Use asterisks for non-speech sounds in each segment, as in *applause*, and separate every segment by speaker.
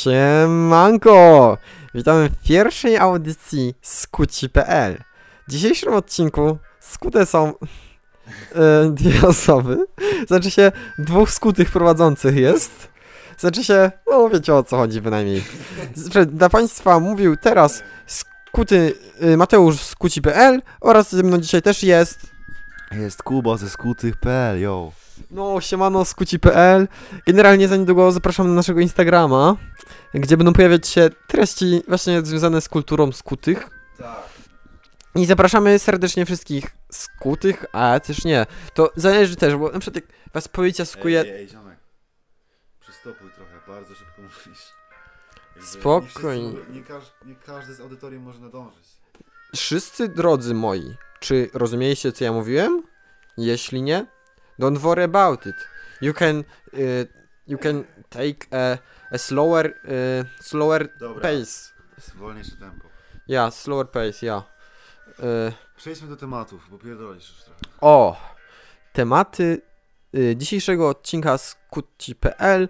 Speaker 1: Siemanko! Witamy w pierwszej audycji Skuci.pl. W dzisiejszym odcinku skute są e, dwie osoby. Znaczy się dwóch skutych prowadzących jest. Znaczy się, no wiecie o co chodzi bynajmniej. Dla Państwa mówił teraz skuty y, Mateusz z Skuci.pl oraz ze mną dzisiaj też jest
Speaker 2: Jest Kuba ze skutych.pl, yo.
Speaker 1: No, siemano, skuci.pl. Generalnie za niedługo zapraszam na naszego Instagrama, gdzie będą pojawiać się treści właśnie związane z kulturą skutych.
Speaker 2: Tak.
Speaker 1: I zapraszamy serdecznie wszystkich skutych, a też nie. To zależy też, bo na przykład jak was policja skuje...
Speaker 2: Ej, ej, ziomek. Przystopuj trochę, bardzo szybko mówisz. Jakby
Speaker 1: Spokojnie.
Speaker 2: Nie, wszyscy- nie, każ, nie każdy z audytorium może nadążyć.
Speaker 1: Wszyscy drodzy moi, czy rozumieliście co ja mówiłem? Jeśli nie, don't worry about it. You can, y, you can take a, a slower, y, slower
Speaker 2: Dobra.
Speaker 1: pace.
Speaker 2: Wolniejsze tempo.
Speaker 1: Ja, slower pace, ja. Y,
Speaker 2: Przejdźmy do tematów, bo pierdolisz już trochę.
Speaker 1: o, tematy y, dzisiejszego odcinka z kuci.pl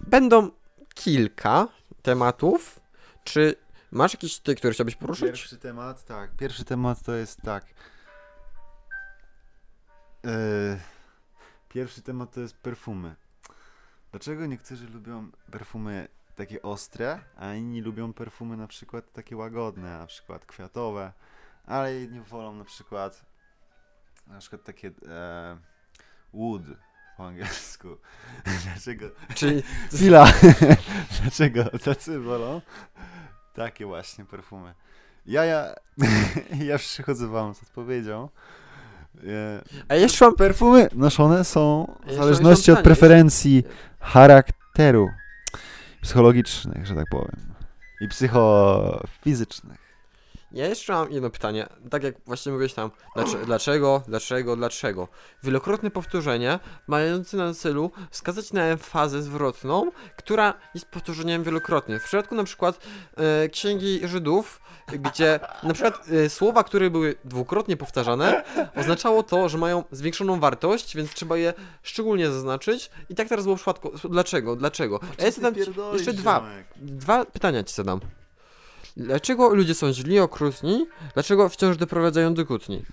Speaker 1: będą kilka tematów. Czy masz jakiś ty, który chciałbyś poruszyć?
Speaker 2: Pierwszy temat, tak. Pierwszy temat to jest tak. Yy, pierwszy temat to jest perfumy. Dlaczego niektórzy lubią perfumy takie ostre, a inni lubią perfumy na przykład takie łagodne, na przykład kwiatowe, ale inni wolą na przykład na przykład takie e, wood po angielsku. *laughs* Dlaczego?
Speaker 1: Czyli *laughs*
Speaker 2: Chwila. *laughs* Dlaczego tacy wolą? Takie właśnie perfumy. Ja, ja, ja przychodzę wam z odpowiedzią.
Speaker 1: A jeszcze mam
Speaker 2: Perfumy noszone są w zależności od preferencji charakteru psychologicznych, że tak powiem. I psychofizycznych.
Speaker 1: Ja jeszcze mam jedno pytanie. Tak jak właśnie mówiłeś tam, dlaczego, dlaczego, dlaczego, dlaczego. Wielokrotne powtórzenie mające na celu wskazać na emfazę zwrotną, która jest powtórzeniem wielokrotnie. W przypadku na przykład e, Księgi Żydów, gdzie na przykład e, słowa, które były dwukrotnie powtarzane, oznaczało to, że mają zwiększoną wartość, więc trzeba je szczególnie zaznaczyć. I tak teraz było w przypadku. Dlaczego? Dlaczego? Ja jeszcze, dam ci, jeszcze dwa, Dwa pytania ci zadam. Dlaczego ludzie są źli, okrutni? Dlaczego wciąż doprowadzają do kłótni?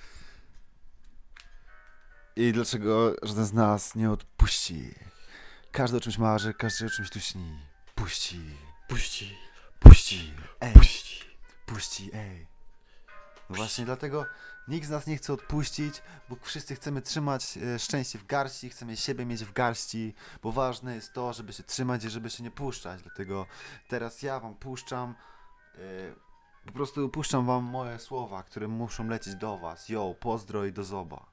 Speaker 2: I dlaczego żaden z nas nie odpuści? Każdy o czymś marzy, każdy o czymś tu śni. Puści,
Speaker 1: Puści,
Speaker 2: puści, ej,
Speaker 1: puści.
Speaker 2: puści, ej. No właśnie dlatego nikt z nas nie chce odpuścić, bo wszyscy chcemy trzymać e, szczęście w garści, chcemy siebie mieć w garści, bo ważne jest to, żeby się trzymać i żeby się nie puszczać. Dlatego teraz ja wam puszczam, po prostu puszczam wam moje słowa, które muszą lecieć do was. Yo, pozdro i do zoba.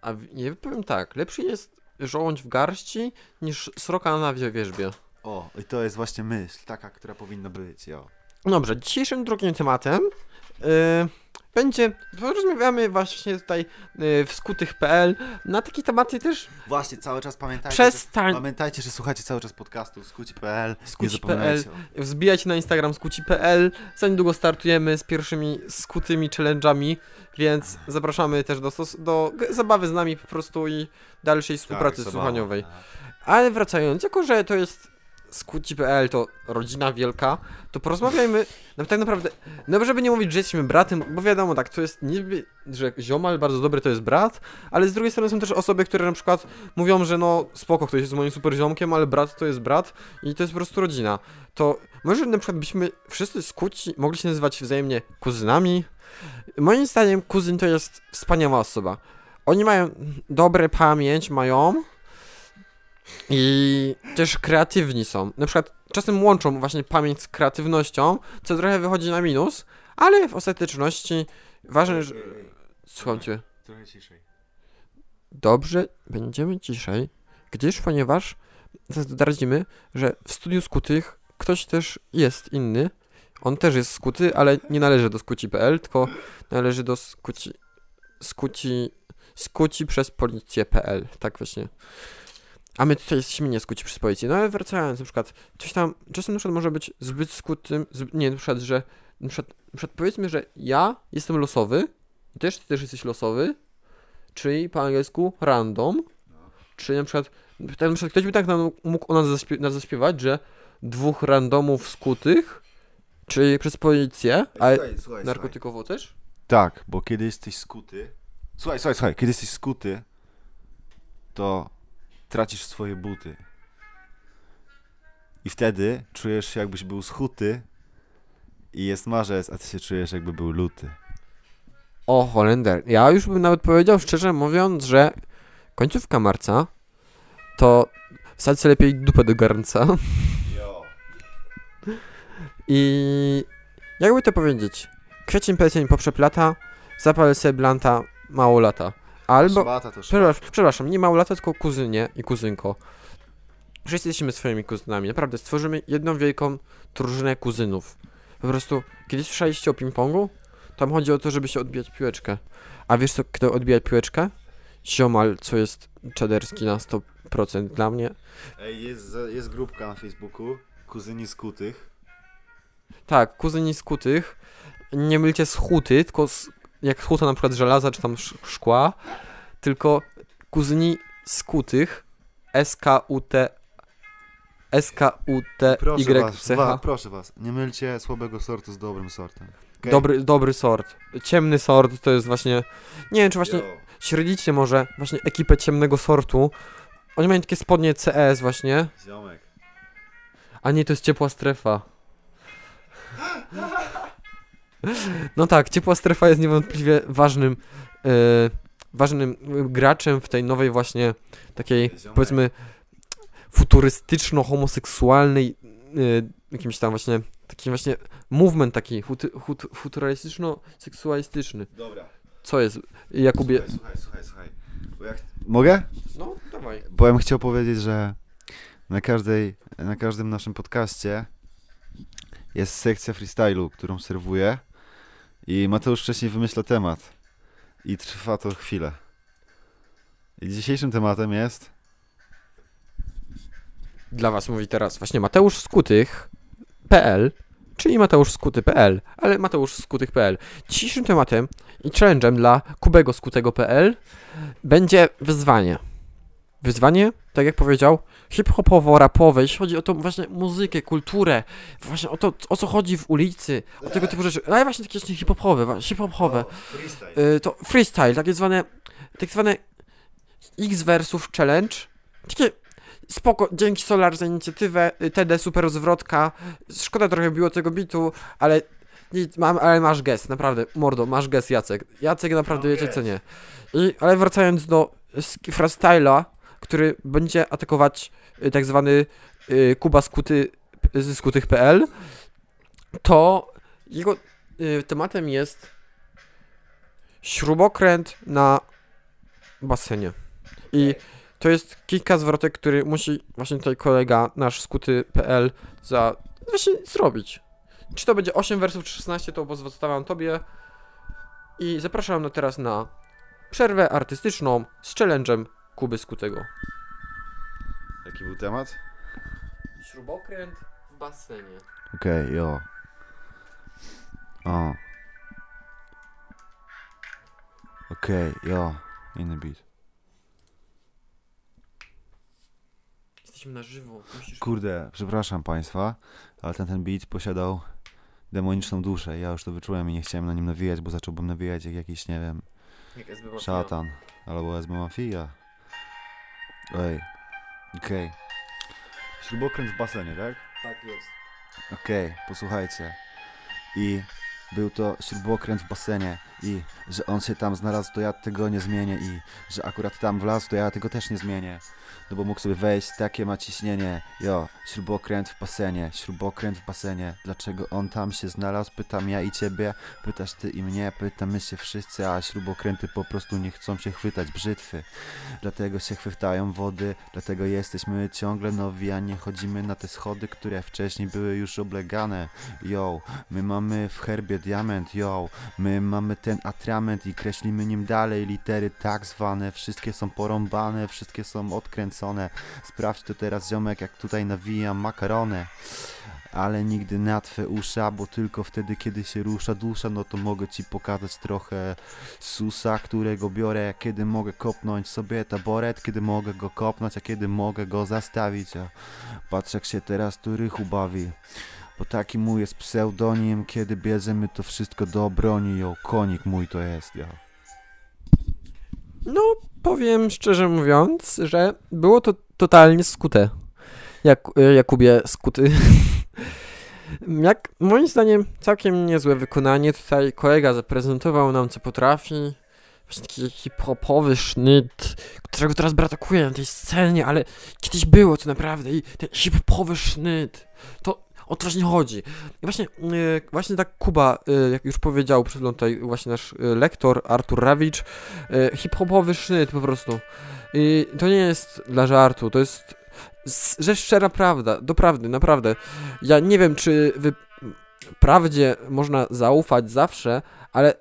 Speaker 1: A w- nie powiem tak, lepszy jest żołądź w garści niż sroka na wie- wierzbie.
Speaker 2: O, i to jest właśnie myśl, taka, która powinna być, jo.
Speaker 1: Dobrze, dzisiejszym drugim tematem będzie, porozmawiamy właśnie tutaj yy, w skutych.pl na takie tematy też
Speaker 2: Właśnie, cały czas pamiętajcie,
Speaker 1: Przestań.
Speaker 2: że, pamiętajcie, że słuchacie cały czas podcastu skuci.pl,
Speaker 1: Skuci.pl. Wzbijajcie na Instagram skuci.pl. Za niedługo startujemy z pierwszymi skutymi challenge'ami, więc zapraszamy też do, do zabawy z nami po prostu i dalszej współpracy
Speaker 2: Tak,
Speaker 1: słuchaniowej. Ale wracając, jako że to jest skuci.pl, to rodzina wielka, to porozmawiajmy, no tak naprawdę, no żeby nie mówić, że jesteśmy bratem, bo wiadomo tak, to jest niby, że ziomal bardzo dobry to jest brat, ale z drugiej strony są też osoby, które na przykład mówią, że no spoko, ktoś jest moim super ziomkiem, ale brat to jest brat i to jest po prostu rodzina. To może na przykład byśmy wszyscy skuci mogli się nazywać wzajemnie kuzynami? Moim zdaniem kuzyn to jest wspaniała osoba. Oni mają dobre pamięć, mają i też kreatywni są. Na przykład czasem łączą właśnie pamięć z kreatywnością, co trochę wychodzi na minus, ale w ostateczności ważne, że... Słucham cię.
Speaker 2: Trochę ciszej.
Speaker 1: Dobrze, będziemy ciszej, gdyż ponieważ zdradzimy, że w studiu skutych ktoś też jest inny. On też jest skuty, ale nie należy do skuci.pl, tylko należy do skuci... skuci... skuci przez policję.pl, tak właśnie. A my tutaj jesteśmy nie skuci przez policję. No ale wracając, na przykład, coś tam, czasem na przykład może być zbyt skutym, zb... nie, na przykład, że, na przykład, na przykład powiedzmy, że ja jestem losowy, też ty też jesteś losowy, czyli po angielsku random, czy na przykład na przykład ktoś by tak nam, mógł o nas, zaśpie, nas zaśpiewać, że dwóch randomów skutych, czy przez policję, ale
Speaker 2: Słuchaj, słuchaj,
Speaker 1: narkotykowo też?
Speaker 2: Tak, bo kiedy jesteś skuty. Słuchaj, słuchaj, słuchaj, kiedy jesteś skuty, to tracisz swoje buty. I wtedy czujesz się jakbyś był schuty i jest marzec, a ty się czujesz jakby był luty.
Speaker 1: O, Holender. Ja już bym nawet powiedział, szczerze mówiąc, że końcówka marca to wsadź lepiej dupę do garnca *laughs*
Speaker 2: Jo.
Speaker 1: i jakby to powiedzieć, kwiecień, plecień, poprzep lata, zapal sobie blanta, mało lata. Albo,
Speaker 2: Szmata to szmata.
Speaker 1: przepraszam, przepraszam, nie mało lata, tylko kuzynie i kuzynko. Wszyscy jesteśmy swoimi kuzynami, naprawdę, stworzymy jedną wielką drużynę kuzynów. Po prostu, kiedy słyszeliście o ping-pongu, tam chodzi o to, żeby się odbijać piłeczkę. A wiesz co, kto odbija piłeczkę? Ziomal, co jest czaderski na 100% dla mnie.
Speaker 2: Ej, jest, jest grupka na Facebooku, kuzyni skutych.
Speaker 1: Tak, kuzyni skutych. Nie mylcie z huty, tylko z, jak huta na przykład żelaza czy tam sz- szkła, tylko kuzyni skutych. S-K-U-T
Speaker 2: Proszę was, wa, proszę was, nie mylcie słabego sortu z dobrym sortem. Okej?
Speaker 1: Dobry, dobry sort. Ciemny sort to jest właśnie. Nie wiem, czy właśnie.
Speaker 2: Jo.
Speaker 1: Śledzicie może właśnie ekipę ciemnego sortu. Oni mają takie spodnie CS właśnie.
Speaker 2: Ziomek.
Speaker 1: A nie, to jest ciepła strefa. No tak, ciepła strefa jest niewątpliwie ważnym, e, ważnym graczem w tej nowej właśnie takiej, powiedzmy, futurystyczno-homoseksualnej, e, jakimś tam właśnie, taki właśnie movement taki futu, hut, futurystyczno-seksualistyczny.
Speaker 2: Dobra.
Speaker 1: Co jest, Jakubie?
Speaker 2: Słuchaj, słuchaj, słuchaj, słuchaj. Bo ja ch- Mogę?
Speaker 1: No, dawaj.
Speaker 2: Bo ja bym chciał powiedzieć, że na każdej, na każdym naszym podcaście jest sekcja freestylu, którą serwuję i Mateusz wcześniej wymyśla temat i trwa to chwilę. I dzisiejszym tematem jest
Speaker 1: Dla was mówi teraz właśnie Mateusz Skutych.pl, czyli Mateusz Skuty.pl, ale Mateusz Skutych.pl. Dzisiejszym tematem i challenge'em dla Kubego Skutego.pl będzie wyzwanie. Wyzwanie, tak jak powiedział, hip-hopowo-rapowe, jeśli chodzi o tą właśnie muzykę, kulturę, właśnie o to, o co chodzi w ulicy, o tego typu rzeczy, ale właśnie takie hip-hopowe, hip-hopowe.
Speaker 2: freestyle.
Speaker 1: Y, to freestyle, takie zwane, tak zwane X versów challenge. Takie spoko, dzięki Solar za inicjatywę, y, TD super zwrotka. Szkoda trochę było tego bitu, ale mam, ale masz gest, naprawdę, mordo, masz gest Jacek. Jacek naprawdę wiecie co nie. I, ale wracając do freestyla, który będzie atakować y, tak zwany y, Kuba Skuty ze skutych.pl, to jego y, tematem jest śrubokręt na basenie. I to jest kilka zwrotek, który musi właśnie tutaj kolega nasz skuty.pl za właśnie zrobić. Czy to będzie 8 wersów czy 16, to pozostawiam tobie. I zapraszam na teraz na przerwę artystyczną z challenge'em Kuby Skutego.
Speaker 2: Jaki był temat?
Speaker 1: Śrubokręt w basenie.
Speaker 2: Okej, jo. O. Okej, jo. Inny beat.
Speaker 1: Jesteśmy na żywo. Musisz...
Speaker 2: Kurde, przepraszam państwa, ale ten, ten beat posiadał demoniczną duszę. Ja już to wyczułem i nie chciałem na nim nawijać, bo zacząłbym nawijać jak jakiś, nie wiem,
Speaker 1: Jak SB
Speaker 2: szatan albo SB Mafia. Ej, okej. Śrubokręt w basenie, tak?
Speaker 1: Tak jest.
Speaker 2: Okej, posłuchajcie. I był to śrubokręt w basenie i że on się tam znalazł, to ja tego nie zmienię i że akurat tam wlazł, to ja tego też nie zmienię. No bo mógł sobie wejść, takie ma ciśnienie. Jo, śrubokręt w basenie, śrubokręt w basenie. Dlaczego on tam się znalazł? Pytam ja i ciebie, pytasz ty i mnie, pytamy się wszyscy, a śrubokręty po prostu nie chcą się chwytać brzytwy. Dlatego się chwytają wody, dlatego jesteśmy ciągle nowi, a nie chodzimy na te schody, które wcześniej były już oblegane. Yo, my mamy w herbie diament, yo, my mamy ten atrament i kreślimy nim dalej litery tak zwane, wszystkie są porąbane, wszystkie są odkręcone. Sprawdź to teraz ziomek, jak tutaj nawijam makaronę. ale nigdy na twe usza, bo tylko wtedy, kiedy się rusza dusza, no to mogę ci pokazać trochę susa, którego biorę, kiedy mogę kopnąć sobie taboret, kiedy mogę go kopnąć, a kiedy mogę go zastawić, a patrz jak się teraz tu rychu bawi. Bo taki mój jest pseudonim, kiedy bierzemy to wszystko do obroni, jo, konik mój to jest, jo.
Speaker 1: No, powiem szczerze mówiąc, że było to totalnie skute. Jak, e, Jakubie skuty. *laughs* Jak moim zdaniem całkiem niezłe wykonanie. Tutaj kolega zaprezentował nam co potrafi. Taki hip-hopowy sznyt, którego teraz brakuje na tej scenie, ale kiedyś było to naprawdę i ten hip-hopowy sznyt, to o to właśnie chodzi. I właśnie, e, właśnie tak Kuba, e, jak już powiedział przed chwilą tutaj właśnie nasz e, lektor Artur Rawicz, hip-hopowy sznyt po prostu. I to nie jest dla żartu, to jest rzecz szczera prawda, doprawdy, naprawdę. Ja nie wiem, czy wy prawdzie można zaufać zawsze, ale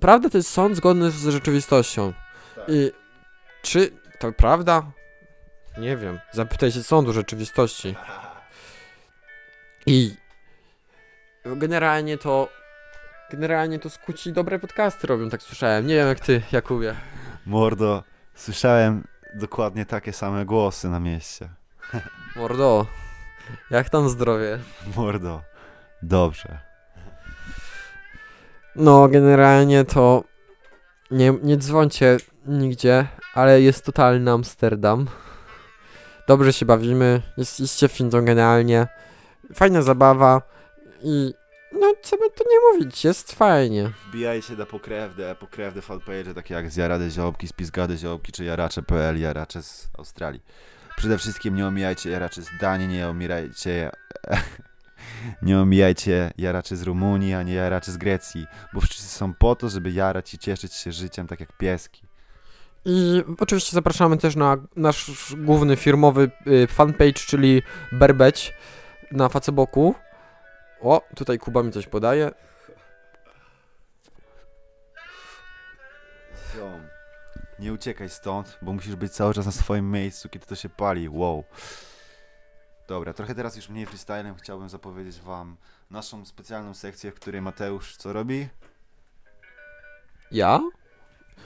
Speaker 1: prawda to jest sąd zgodny z rzeczywistością. I czy to prawda? Nie wiem. Zapytaj się sądu rzeczywistości. I generalnie to generalnie to skuci dobre podcasty robią, tak słyszałem. Nie wiem jak ty, Jakubie.
Speaker 2: Mordo, słyszałem dokładnie takie same głosy na mieście. *laughs*
Speaker 1: Mordo, jak tam zdrowie?
Speaker 2: Mordo, dobrze.
Speaker 1: No, generalnie to nie, nie dzwońcie nigdzie, ale jest totalny Amsterdam. Dobrze się bawimy, jest iście fenomenalnie. Fajna zabawa i no co by tu nie mówić, jest fajnie.
Speaker 2: Wbijajcie na pokrewne, pokrewne fanpage takie jak Zjarade Ziobki, Spizgade Ziobki, czy Jaracze.pl, Jaracze z Australii. Przede wszystkim nie omijajcie Jaraczy z Danii, nie omijajcie... *laughs* Nie omijajcie jaraczy z Rumunii, a nie jaraczy z Grecji, bo wszyscy są po to, żeby jarać i cieszyć się życiem tak jak pieski.
Speaker 1: I oczywiście zapraszamy też na nasz główny firmowy y, fanpage, czyli Berbeć na Facebooku. O, tutaj Kuba mi coś podaje.
Speaker 2: Ziom, Nie uciekaj stąd, bo musisz być cały czas na swoim miejscu, kiedy to się pali. Wow. Dobra, trochę teraz już mniej freestylem chciałbym zapowiedzieć wam naszą specjalną sekcję, w której Mateusz co robi?
Speaker 1: Ja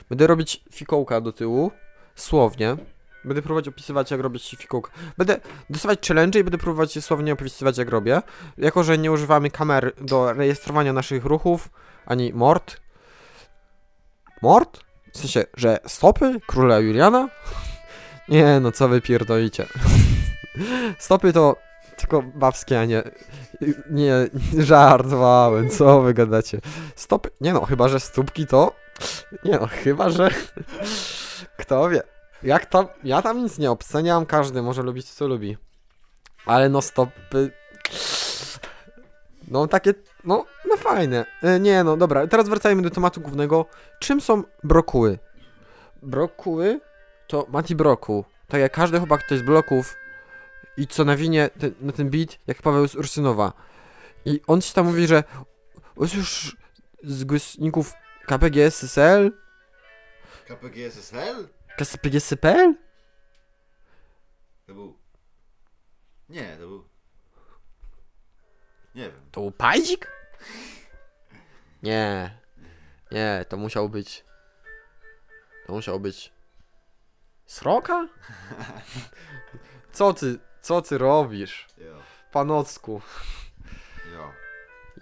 Speaker 1: będę robić fikołka do tyłu, słownie. Będę próbować opisywać, jak robić fikołka. Będę dostawać challenge i będę próbować słownie opisywać, jak robię. Jako, że nie używamy kamer do rejestrowania naszych ruchów, ani mord. Mord? W sensie, że stopy króla Juliana? *laughs* Nie, no co wy pierdolicie. *laughs* Stopy to tylko babskie, a nie... Nie, *laughs* żartowałem, co wy gadacie. Stopy, nie no, chyba, że stópki to... Nie no, chyba, że... Kto wie. Jak tam... Ja tam nic nie obceniam, każdy może lubić co lubi. Ale no stopy... No takie, no, no fajne. E, nie no, dobra, teraz wracajmy do tematu głównego. Czym są brokuły? Brokuły to Mati Broku. Tak jak każdy chłopak to jest bloków i co nawinie ten, na ten beat, jak Paweł z Ursynowa. I on się tam mówi, że już z głośników KPG SSL,
Speaker 2: KPG SSL?
Speaker 1: KPG SPL?
Speaker 2: To był... Nie, to był... Nie wiem.
Speaker 1: To był Pajdzik? Nie. Nie, to musiał być. To musiał być. Sroka? Co ty, co ty robisz?
Speaker 2: Jo,
Speaker 1: Panocku.
Speaker 2: jo.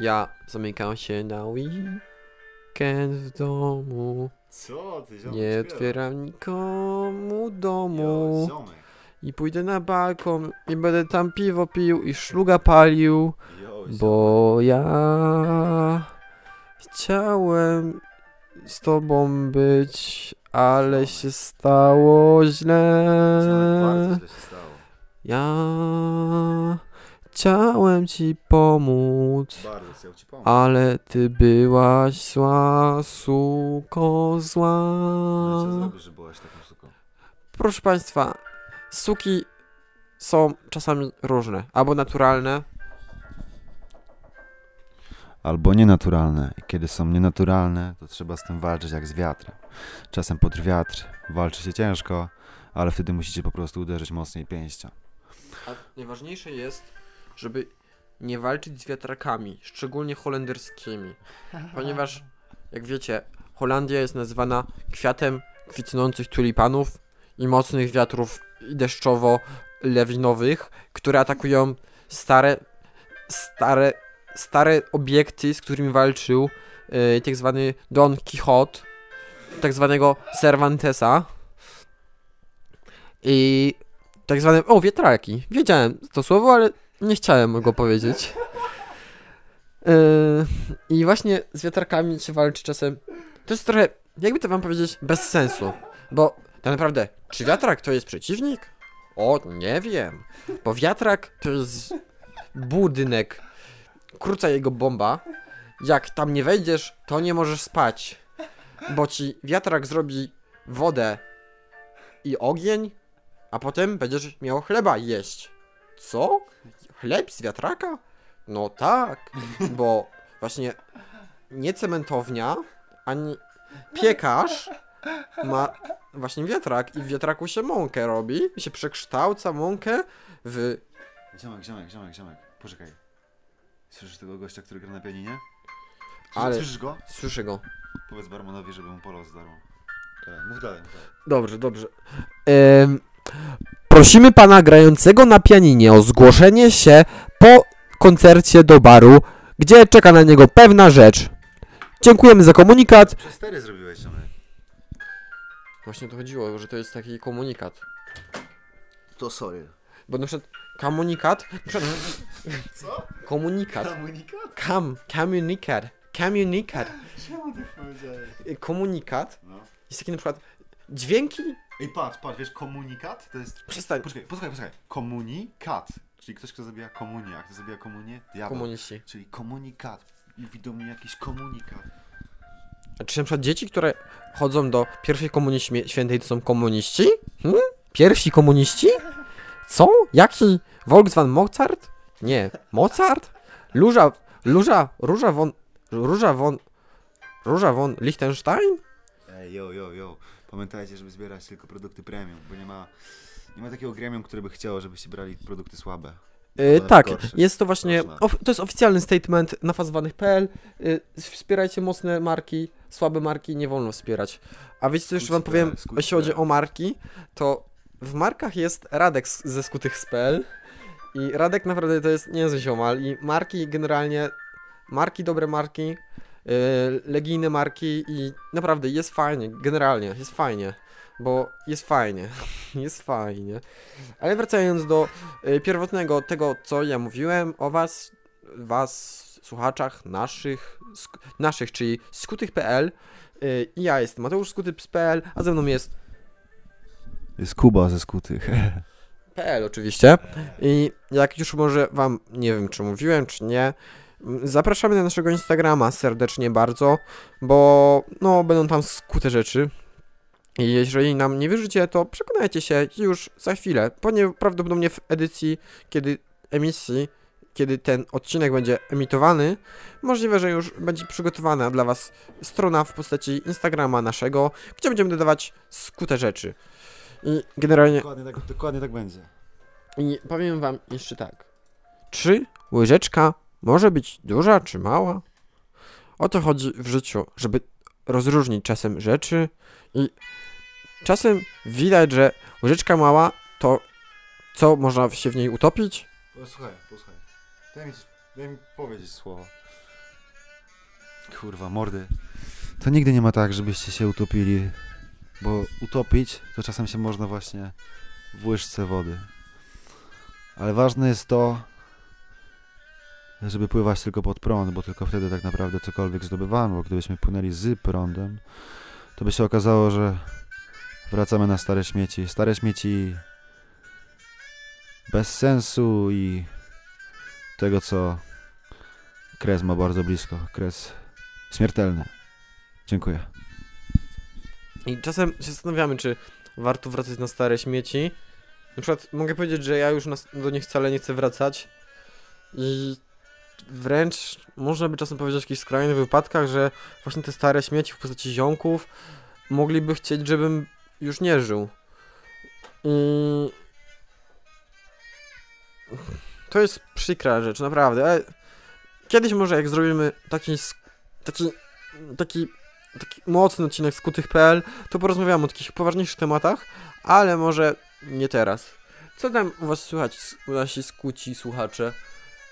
Speaker 1: Ja zamykam się na weekend w domu.
Speaker 2: Co ty, ziomek?
Speaker 1: Nie
Speaker 2: śpiewa?
Speaker 1: otwieram nikomu
Speaker 2: Jo,
Speaker 1: domu.
Speaker 2: ziomek.
Speaker 1: I pójdę na balkon i będę tam piwo pił i szluga palił.
Speaker 2: Jo, ziomek.
Speaker 1: Bo ja chciałem z tobą być, ale się stało źle.
Speaker 2: Ziomek, bardzo źle się stało.
Speaker 1: Ja chciałem ci pomóc,
Speaker 2: Bardzo chciał ci pomóc.
Speaker 1: ale ty byłaś zła, suko zła.
Speaker 2: No i co zrobisz, że byłaś taką suką?
Speaker 1: Proszę Państwa, suki są czasami różne, albo naturalne,
Speaker 2: Albo nienaturalne. I kiedy są nienaturalne, to trzeba z tym walczyć jak z wiatrem. Czasem pod wiatr walczy się ciężko, ale wtedy musicie po prostu uderzyć mocniej pięścią.
Speaker 1: A najważniejsze jest, żeby nie walczyć z wiatrakami, szczególnie holenderskimi, *laughs* ponieważ, jak wiecie, Holandia jest nazywana kwiatem kwitnących tulipanów i mocnych wiatrów deszczowo-lewinowych, które atakują stare, stare, stare obiekty, z którymi walczył yy, tak zwany Don Quixote, tak zwanego Cervantesa. I tak zwane, o, wiatraki. Wiedziałem to słowo, ale nie chciałem go powiedzieć. Yy, I właśnie z wiatrakami się walczy czasem. To jest trochę, jakby to wam powiedzieć, bez sensu. Bo tak naprawdę, czy wiatrak to jest przeciwnik? O, nie wiem. Bo wiatrak to jest budynek. Króca jego bomba. Jak tam nie wejdziesz, to nie możesz spać. Bo ci wiatrak zrobi wodę i ogień, a potem będziesz miał chleba jeść. Co? Chleb z wiatraka? No tak, bo właśnie nie cementownia, ani piekarz ma właśnie wiatrak i w wiatraku się mąkę robi, i się przekształca mąkę w...
Speaker 2: Ziomek, ziomek, ziomek, ziomek. Poczekaj. Słyszysz tego gościa, który gra na pianinie?
Speaker 1: Ale-
Speaker 2: Słyszysz go?
Speaker 1: Słyszę go.
Speaker 2: Powiedz barmanowi, żeby mu polał z mów dalej, mów dalej.
Speaker 1: Dobrze, dobrze. Em, prosimy pana grającego na pianinie o zgłoszenie się po koncercie do baru, gdzie czeka na niego pewna rzecz. Dziękujemy za komunikat.
Speaker 2: Przez stery zrobiłeś, ziomek.
Speaker 1: Właśnie o to chodziło, że to jest taki komunikat.
Speaker 2: To sorry.
Speaker 1: Bo na przykład komunikat. *laughs*
Speaker 2: Co?
Speaker 1: Komunikat.
Speaker 2: Komunikat?
Speaker 1: Kam, komunikat. Komunikat.
Speaker 2: Czemu tak powiedziałeś?
Speaker 1: Komunikat
Speaker 2: No.
Speaker 1: Jest taki na przykład dźwięki.
Speaker 2: Ej, patrz, patrz, wiesz, komunikat to jest...
Speaker 1: Przestań.
Speaker 2: Poczekaj, poczekaj, poczekaj. Komunikat. Czyli ktoś, kto zabija komunię, a kto zabija komunię? Diabeł.
Speaker 1: Komuniści.
Speaker 2: Czyli komunikat. I widzą mi jakiś komunikat.
Speaker 1: A czy na przykład dzieci, które chodzą do pierwszej komunii śmie- świętej, to są komuniści? Hmm? Pierwsi komuniści? Co? Jaki? Volkswagen Mozart? Nie. Mozart? Róża, Róża, Róża von, Róża von, Róża von Liechtenstein?
Speaker 2: Yo, yo, yo. Pamiętajcie, żeby zbierać tylko produkty premium, bo nie ma... Nie ma takiego gremium, które by chciało, żebyście brali produkty słabe.
Speaker 1: Yy,
Speaker 2: To
Speaker 1: tak,
Speaker 2: gorsze.
Speaker 1: jest to właśnie, of, to jest oficjalny statement nafazowanych.pl. Yy, wspierajcie mocne marki, słabe marki nie wolno wspierać. A wiecie co jeszcze wam powiem,
Speaker 2: skuć.pl.
Speaker 1: jeśli chodzi o marki, to w markach jest Radek z- ze skutych z PL i Radek naprawdę to jest niezły ziomal i marki generalnie, marki, dobre marki, legijne marki i naprawdę jest fajnie, generalnie jest fajnie, bo jest fajnie, *laughs* jest fajnie. Ale wracając do y, pierwotnego tego, co ja mówiłem o was, was, słuchaczach naszych, naszych, czyli skutych.pl y, i ja jestem Mateusz Skuty.pl, a ze mną jest
Speaker 2: Jest Kuba ze skutych. *laughs*
Speaker 1: PL oczywiście. I jak już może wam, nie wiem czy mówiłem, czy nie, zapraszamy na naszego Instagrama serdecznie bardzo, bo no będą tam skute rzeczy. I jeżeli nam nie wierzycie, to przekonajcie się już za chwilę, ponieważ prawdopodobnie w edycji, kiedy emisji, kiedy ten odcinek będzie emitowany, możliwe, że już będzie przygotowana dla was strona w postaci Instagrama naszego, gdzie będziemy dodawać skute rzeczy. I generalnie
Speaker 2: dokładnie, tak, dokładnie tak będzie.
Speaker 1: i powiem wam jeszcze tak. Czy łyżeczka może być duża czy mała? O to chodzi w życiu, żeby rozróżnić czasem rzeczy i czasem widać, że łyżeczka mała to co można się w niej utopić?
Speaker 2: Posłuchaj, posłuchaj. Daj mi, daj mi powiedzieć słowo. Kurwa, mordy. To nigdy nie ma tak, żebyście się utopili, bo utopić to czasem się można właśnie w łyżce wody. Ale ważne jest to, żeby pływać tylko pod prąd, bo tylko wtedy tak naprawdę cokolwiek zdobywamy, bo gdybyśmy płynęli z prądem, to by się okazało, że wracamy na stare śmieci. Stare śmieci bez sensu i tego, co kres ma bardzo blisko. Kres śmiertelny. Dziękuję.
Speaker 1: I czasem się zastanawiamy, czy warto wracać na stare śmieci. Na przykład mogę powiedzieć, że ja już do nich wcale nie chcę wracać. I wręcz można by czasem powiedzieć w jakichś skrajnych wypadkach, że właśnie te stare śmieci w postaci ziomków mogliby chcieć, żebym już nie żył. I to jest przykra rzecz, naprawdę. ale Kiedyś może jak zrobimy taki, taki, taki, taki mocny odcinek skutych.pl, to porozmawiamy o takich poważniejszych tematach, ale może nie teraz. Co tam u was słychać, nasi skuci słuchacze?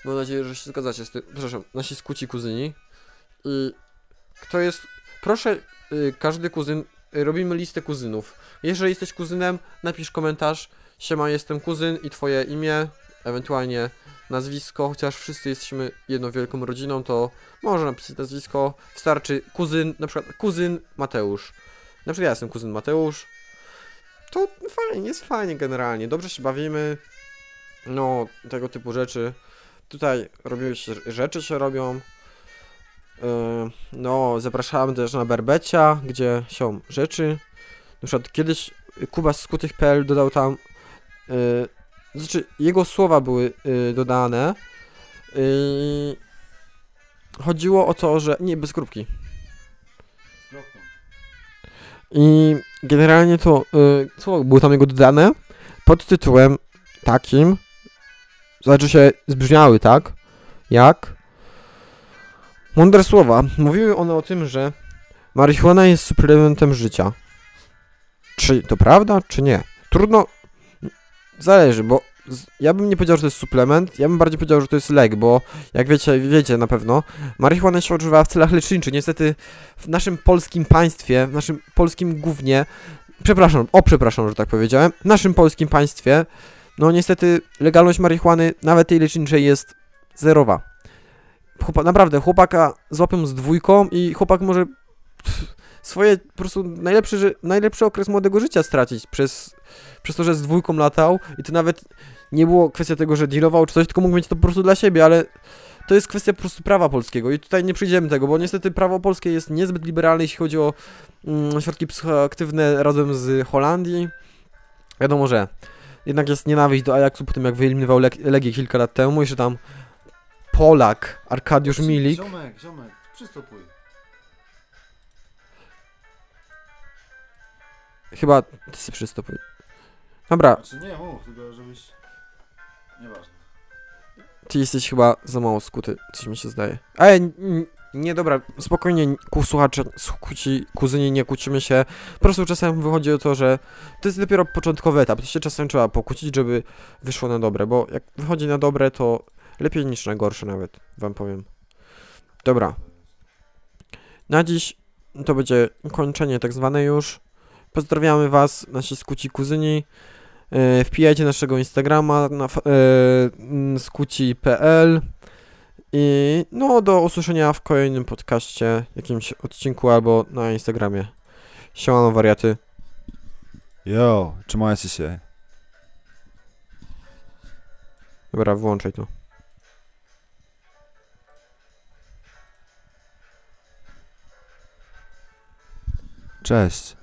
Speaker 1: Mam nadzieję, że się zgadzacie z tym, przepraszam, nasi skuci kuzyni. I kto jest, proszę, y, każdy kuzyn, y, robimy listę kuzynów. Jeżeli jesteś kuzynem, napisz komentarz, siema, jestem kuzyn i twoje imię, ewentualnie nazwisko, chociaż wszyscy jesteśmy jedną wielką rodziną, to może napisać nazwisko, wystarczy kuzyn, na przykład kuzyn Mateusz. Na przykład ja jestem kuzyn Mateusz. To fajnie, jest fajnie generalnie, dobrze się bawimy, no, tego typu rzeczy. Tutaj robimy się, rzeczy się robią. Yy, no, zapraszamy też na Berbecia, gdzie są rzeczy. Na przykład kiedyś Kuba z skutych.pl dodał tam yy, znaczy, jego słowa były y, dodane. Y, chodziło o to, że. Nie, bez kropki. I generalnie to y, słowa były tam jego dodane pod tytułem takim. Znaczy się zbrzmiały tak, jak. Mądre słowa. Mówiły one o tym, że marihuana jest suplementem życia. Czy to prawda, czy nie? Trudno. Zależy, bo ja bym nie powiedział, że to jest suplement, ja bym bardziej powiedział, że to jest lek, bo jak wiecie, wiecie na pewno, marihuana się używa w celach leczniczych. Niestety w naszym polskim państwie, w naszym polskim głównie, przepraszam, o przepraszam, że tak powiedziałem, w naszym polskim państwie, no niestety legalność marihuany, nawet tej leczniczej jest zerowa. Naprawdę, chłopaka złapią z dwójką i chłopak może pff, swoje po prostu najlepszy, najlepszy okres młodego życia stracić przez, przez to, że z dwójką latał i to nawet nie było kwestia tego, że dealował czy coś, tylko mógł mieć to po prostu dla siebie, ale to jest kwestia po prostu prawa polskiego i tutaj nie przyjdziemy tego, bo niestety prawo polskie jest niezbyt liberalne, jeśli chodzi o mm, środki psychoaktywne razem z Holandii. Wiadomo, że jednak jest nienawiść do Ajaxu po tym, jak wyeliminował Leg Legię kilka lat temu, jeszcze tam Polak, Arkadiusz Milik.
Speaker 2: Ziomek, ziomek, przystopuj.
Speaker 1: Chyba ty sobie przystopuj. Dobra,
Speaker 2: Znaczy nie mów, tylko żebyś... Nieważne.
Speaker 1: ty jesteś chyba za mało skuty, coś mi się zdaje. N- nie, dobra, spokojnie, ku słuchacze, skuci, kuzyni, nie kłócimy się. Po prostu czasem wychodzi o to, że to jest dopiero początkowy etap. To się czasem trzeba pokłócić, żeby wyszło na dobre, bo jak wychodzi na dobre, to lepiej niż na gorsze nawet, wam powiem. Dobra. Na dziś to będzie kończenie tak zwane już. Pozdrawiamy was, nasi skuci kuzyni. E, wpijajcie naszego Instagrama na e, skuci.pl i no do usłyszenia w kolejnym podcaście, jakimś odcinku albo na Instagramie. Siemano wariaty.
Speaker 2: Jo, trzymajcie się.
Speaker 1: Dobra, włączaj to.
Speaker 2: Cześć.